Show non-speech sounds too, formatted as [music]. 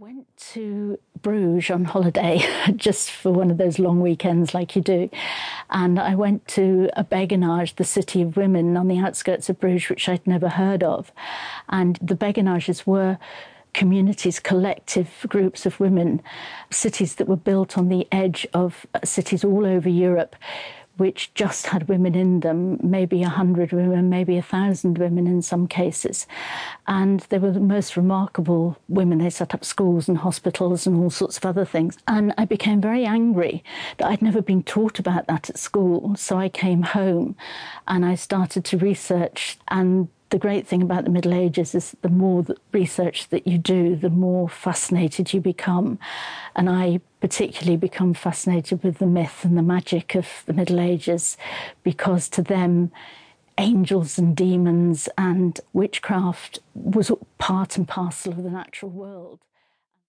went to Bruges on holiday [laughs] just for one of those long weekends like you do. And I went to a Beguinage, the city of women on the outskirts of Bruges, which I'd never heard of. And the Beguinages were communities, collective groups of women, cities that were built on the edge of cities all over Europe which just had women in them, maybe a hundred women, maybe a thousand women in some cases. And they were the most remarkable women. They set up schools and hospitals and all sorts of other things. And I became very angry that I'd never been taught about that at school. So I came home and I started to research and the great thing about the Middle Ages is the more research that you do, the more fascinated you become. And I particularly become fascinated with the myth and the magic of the Middle Ages because to them, angels and demons and witchcraft was part and parcel of the natural world.